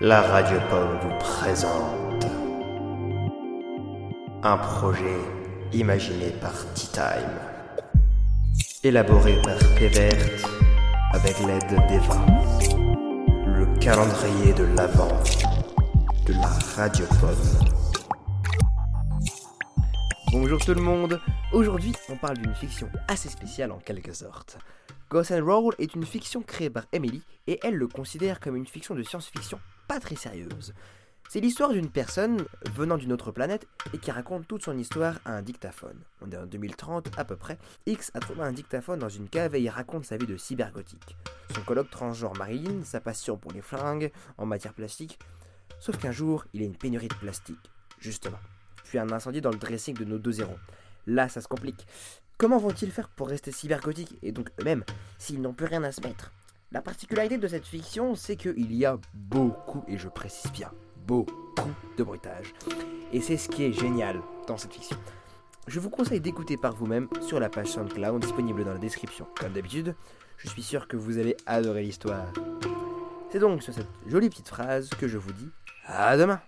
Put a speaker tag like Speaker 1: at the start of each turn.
Speaker 1: La Radio Pomme vous présente un projet imaginé par Tea Time, élaboré par Pévert avec l'aide d'Eva, le calendrier de l'Avent de la Radio Pomme.
Speaker 2: Bonjour tout le monde, aujourd'hui on parle d'une fiction assez spéciale en quelque sorte. Ghost and Roll est une fiction créée par Emily et elle le considère comme une fiction de science-fiction pas très sérieuse. C'est l'histoire d'une personne venant d'une autre planète et qui raconte toute son histoire à un dictaphone. On est en 2030 à peu près. X a trouvé un dictaphone dans une cave et il raconte sa vie de cybergothique. Son colloque transgenre Marilyn, sa passion pour les flingues en matière plastique. Sauf qu'un jour, il y a une pénurie de plastique, justement. Puis un incendie dans le dressing de nos deux zéros. Là, ça se complique. Comment vont-ils faire pour rester cybergothiques et donc eux-mêmes s'ils n'ont plus rien à se mettre? La particularité de cette fiction, c'est qu'il y a beaucoup, et je précise bien, beaucoup de bruitage. Et c'est ce qui est génial dans cette fiction. Je vous conseille d'écouter par vous-même sur la page SoundCloud disponible dans la description. Comme d'habitude, je suis sûr que vous allez adorer l'histoire. C'est donc sur cette jolie petite phrase que je vous dis à demain